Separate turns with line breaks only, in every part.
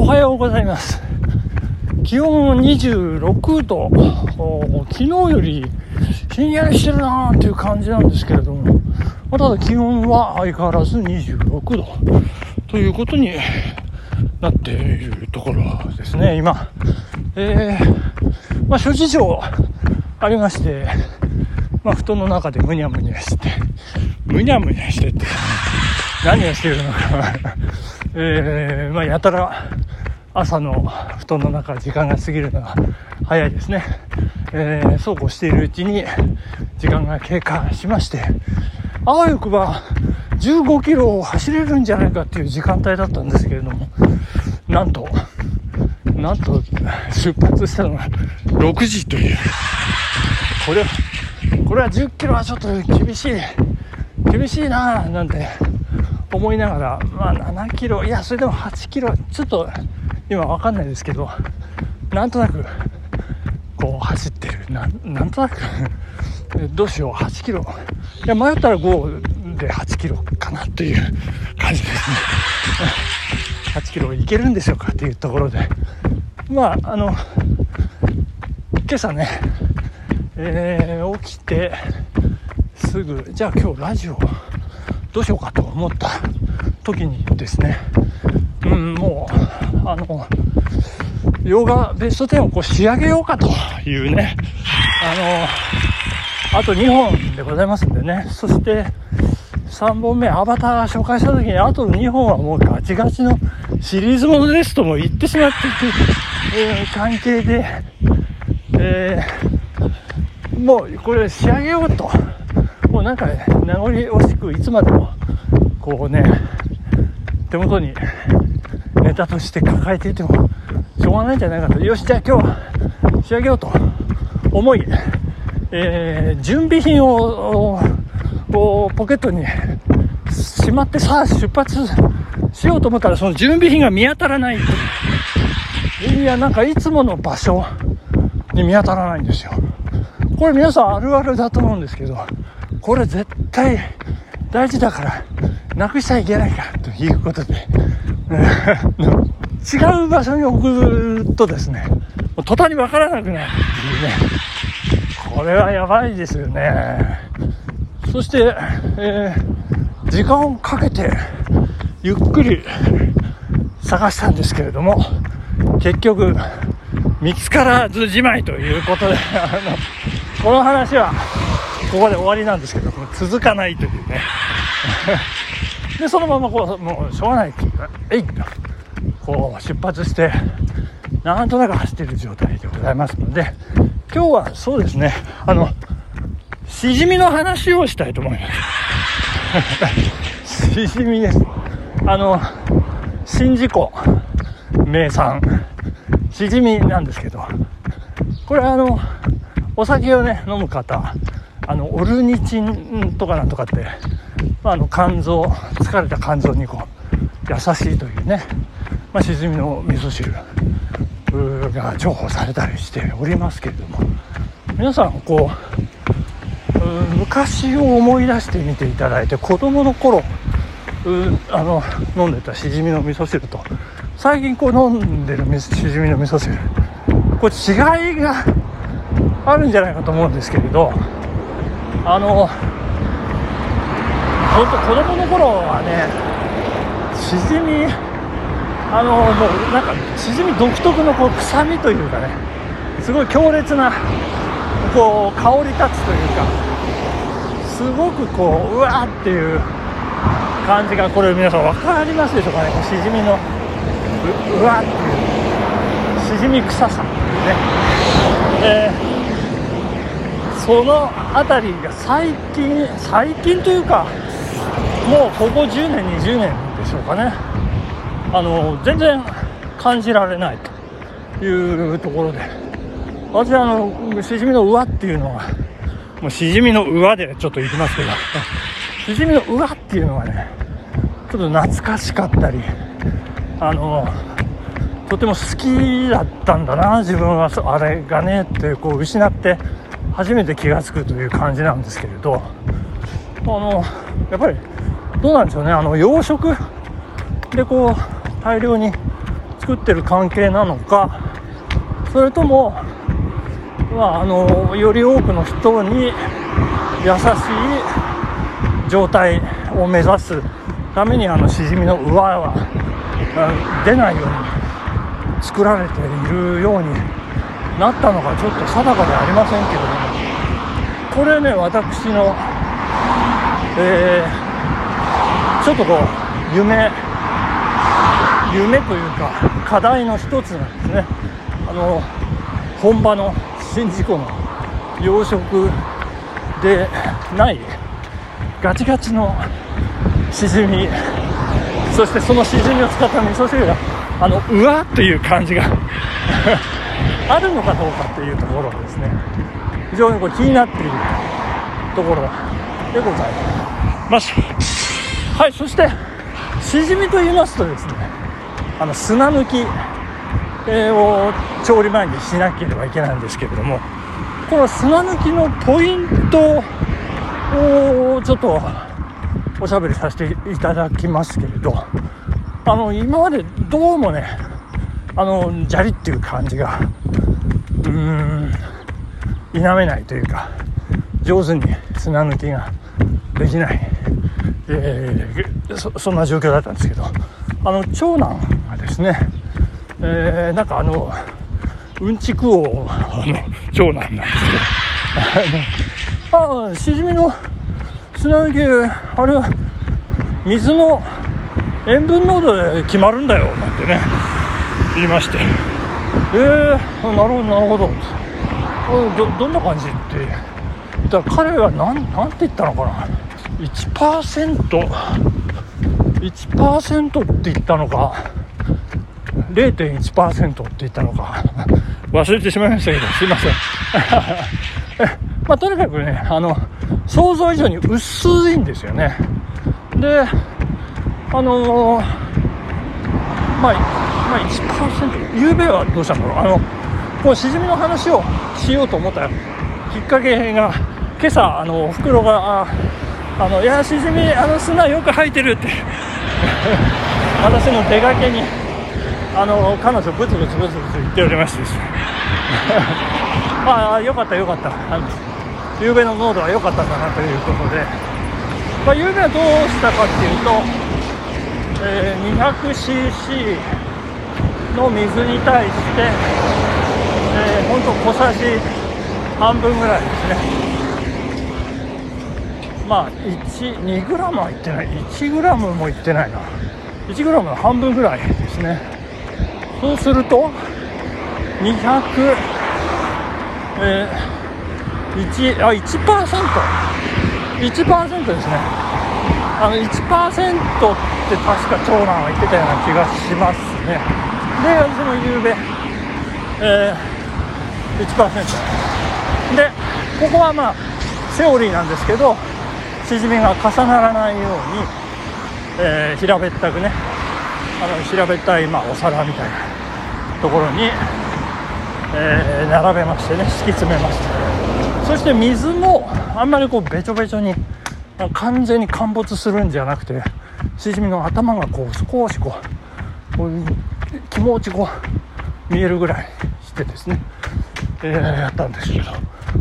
おはようございます。気温26度。昨日よりひんやりしてるなーっていう感じなんですけれども、ま、ただ気温は相変わらず26度。ということになっているところですね今。えー、まあ諸事情ありましてまあ布団の中でむにゃむにゃしてむにゃむにゃしてって何をしているのか。えー、まあ、やたら朝の布団の中時間が過ぎるのが早いですね、えー、そうこうしているうちに時間が経過しましてあわよくば15キロを走れるんじゃないかっていう時間帯だったんですけれどもなんとなんと出発したのが6時という。これはこれは10キロはちょっと厳しい厳しいななんて思いながら、まあ、7キロいやそれでも8キロちょっと今分かんないですけどなんとなくこう走ってる。ななんとなくどうしよう8キロ。いや迷ったら5で8キロかなという感じですね。8キロいけるんでしょうかっていうところで。まああの今朝ね、えー、起きてすぐじゃあ今日ラジオどうしようかと思った時にですね、うん、もう、あの、洋画ベスト10をこう仕上げようかというね、あの、あと2本でございますんでね、そして3本目、アバターが紹介した時に、あと2本はもうガチガチのシリーズものですとも言ってしまっている、えー、関係で、えー、もうこれ仕上げようと。うなんか、名残惜しくいつまでも、こうね、手元にネタとして抱えていても、しょうがないんじゃないかと。よし、じゃあ今日は仕上げようと思い、えー、準備品を、こう、ポケットにしまってさあ出発しようと思ったら、その準備品が見当たらない。いや、なんかいつもの場所に見当たらないんですよ。これ皆さんあるあるだと思うんですけど、これ絶対大事だからなくしちゃいけないから。ということで。違う場所に置くとですね途端に分からなくなるっていうね。これはやばいですよね。そして、えー、時間をかけてゆっくり探したんですけれども結局見つからずじまいということであのこの話はここで終わりなんですけど、続かないというね。で、そのままこう、もうしょうがないっていうか、えいこう出発して、なんとなく走ってる状態でございますので、今日はそうですね、あの、しじみの話をしたいと思います。しじみです。あの、宍道湖名産、しじみなんですけど、これあの、お酒をね、飲む方、あのオルニチンとかなんとかって、まあ、あの肝臓疲れた肝臓にこう優しいというね、まあ、しじみの味噌汁が重宝されたりしておりますけれども皆さんこう昔を思い出してみていただいて子供の頃あの飲んでたしじみの味噌汁と最近こう飲んでるしじみの味噌汁これ違いがあるんじゃないかと思うんですけれどあの本当子供の頃はねしじみあのもうなんかしじみ独特のこう臭みというかねすごい強烈なこう香り立つというかすごくこううわーっていう感じがこれ皆さん分かりますでしょうかね？しじみのうわーっていうしじみ臭さっていうね、えーその辺りが最近最近というかもうここ10年20年でしょうかね。あの全然感じられないというところで。私あのしじみの上っていうのはもうしじみの上でちょっと行きますけど。しじみの上っていうのはねちょっと懐かしかったりあのとても好きだったんだな自分は。あれがねってこう失って初めて気が付くという感じなんですけれどあのやっぱりどうなんでしょうね。あの養殖でこう大量に作ってる関係なのかそれとも、まあ、あのより多くの人に優しい状態を目指すためにあのしじみの上は出ないように作られているようになったのかちょっと定かではありませんけども。これね私の、えー、ちょっとこう夢夢というか課題の一つなんですね。あの本場の宍道湖の養殖でないガチガチのしじみそしてそのしじみを使った味噌汁があのうわっという感じが あるのかどうかっていうところですね。非常にこう気になっているところでございます。はいそしてしじみと言いますとですねあの砂抜きを調理前にしなければいけないんですけれどもこの砂抜きのポイントをちょっとおしゃべりさせていただきますけれどあの今までどうもねあの砂利っていう感じがうーん否めないというか上手に砂抜きができない、えー、そそんな状況だったんですけどあの長男がですね、えー、なんかあのうんちく王の 長男なんですけどああしじみの砂抜きあれは水の塩分濃度で決まるんだよなんてね言いまして。えー、なるほどなるほど。どどんな感じって。だから彼は何なんて言ったのかな。1%1% って言ったのか。0.1%って言ったのか。忘れてしまいましたけどすいません。まあとにかくねあの想像以上に薄いんですよね。であのー、まあまあ1%ゆうべはどうしたんだろう。あのこうしじみの話をしようと思ったきっかけが今朝あのおふくろがあのいやしじみあの砂よく入ってるって 私の出がけにあの彼女ブツブツブツブツ言っておりましてですね。ああよかったよかった。ゆうべの濃度は良かったんだなということで、まあ、ゆうべはどうしたかっていうと、えー、200cc の水に対して、ほんと小さじ半分ぐらいですね。まあ12グラムはいってない。1グラムもいってないな。1グラムの半分ぐらいですね。そうすると200えー、1あ1%パーセント。1%ですね。あの1%って確か長男は言ってたような気がしますね。で私も夕べえー1%でここはまあセオリーなんですけどしじみが重ならないように、えー、平べったくねあの平べったい、まあ、お皿みたいなところに、えー、並べましてね敷き詰めまして。そして水もあんまりこうべちょべちょに完全に陥没するんじゃなくてしじみの頭がこう少しこうこういう気持ちこう見えるぐらいしてですね。えー、やったんですけど、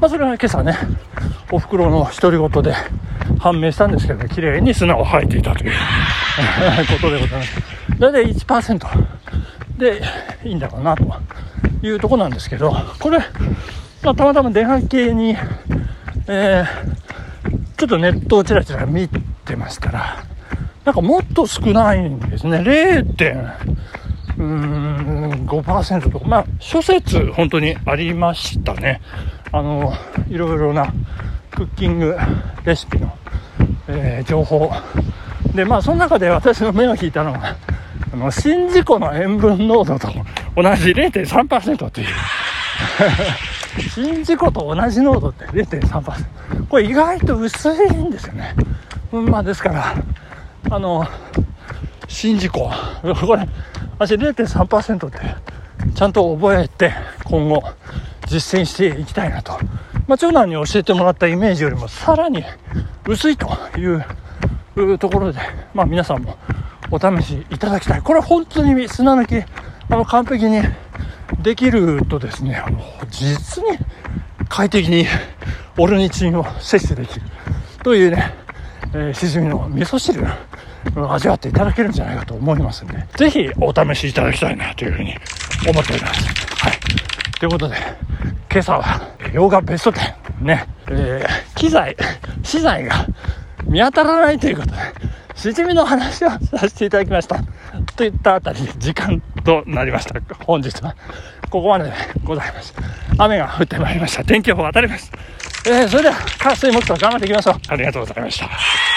まあ、それは今朝ね、お袋の独り言で判明したんですけど、ね、綺麗に砂を吐いていたという ことでございます。大体1%でいいんだろうなというとこなんですけど、これ、まあ、たまたま電話系に、えー、ちょっとネットをちらちら見てましたら、なんかもっと少ないんですね。0. うーん、5%とか、まあ、諸説本当にありましたね。あの、いろいろなクッキングレシピの、えー、情報。で、まあ、その中で私の目を引いたのが、あの、宍道湖の塩分濃度と同じ0.3%っていう。宍道湖と同じ濃度って0.3%。これ意外と薄いんですよね。うんまあ、ですから、あの、宍道湖。これ、私0.3%ってちゃんと覚えて今後実践していきたいなと、まあ、長男に教えてもらったイメージよりもさらに薄いというところで、まあ、皆さんもお試しいただきたい。これ本当に砂抜きあの、完璧にできるとですね、実に快適にオルニチンを摂取できる。というね、えー、しじみの味噌汁味わっていただけるんじゃないかと思いますんで、ぜひお試しいただきたいなというふうに思っております。はい。ということで、今朝は洋画ベスト10、ね、えー、機材、資材が見当たらないということで、しじみの話をさせていただきました。といったあたりで時間となりました。本日はここまででございます。雨が降ってまいりました。天気予報当たります。えー、それでは、火水木と頑張っていきましょう。ありがとうございました。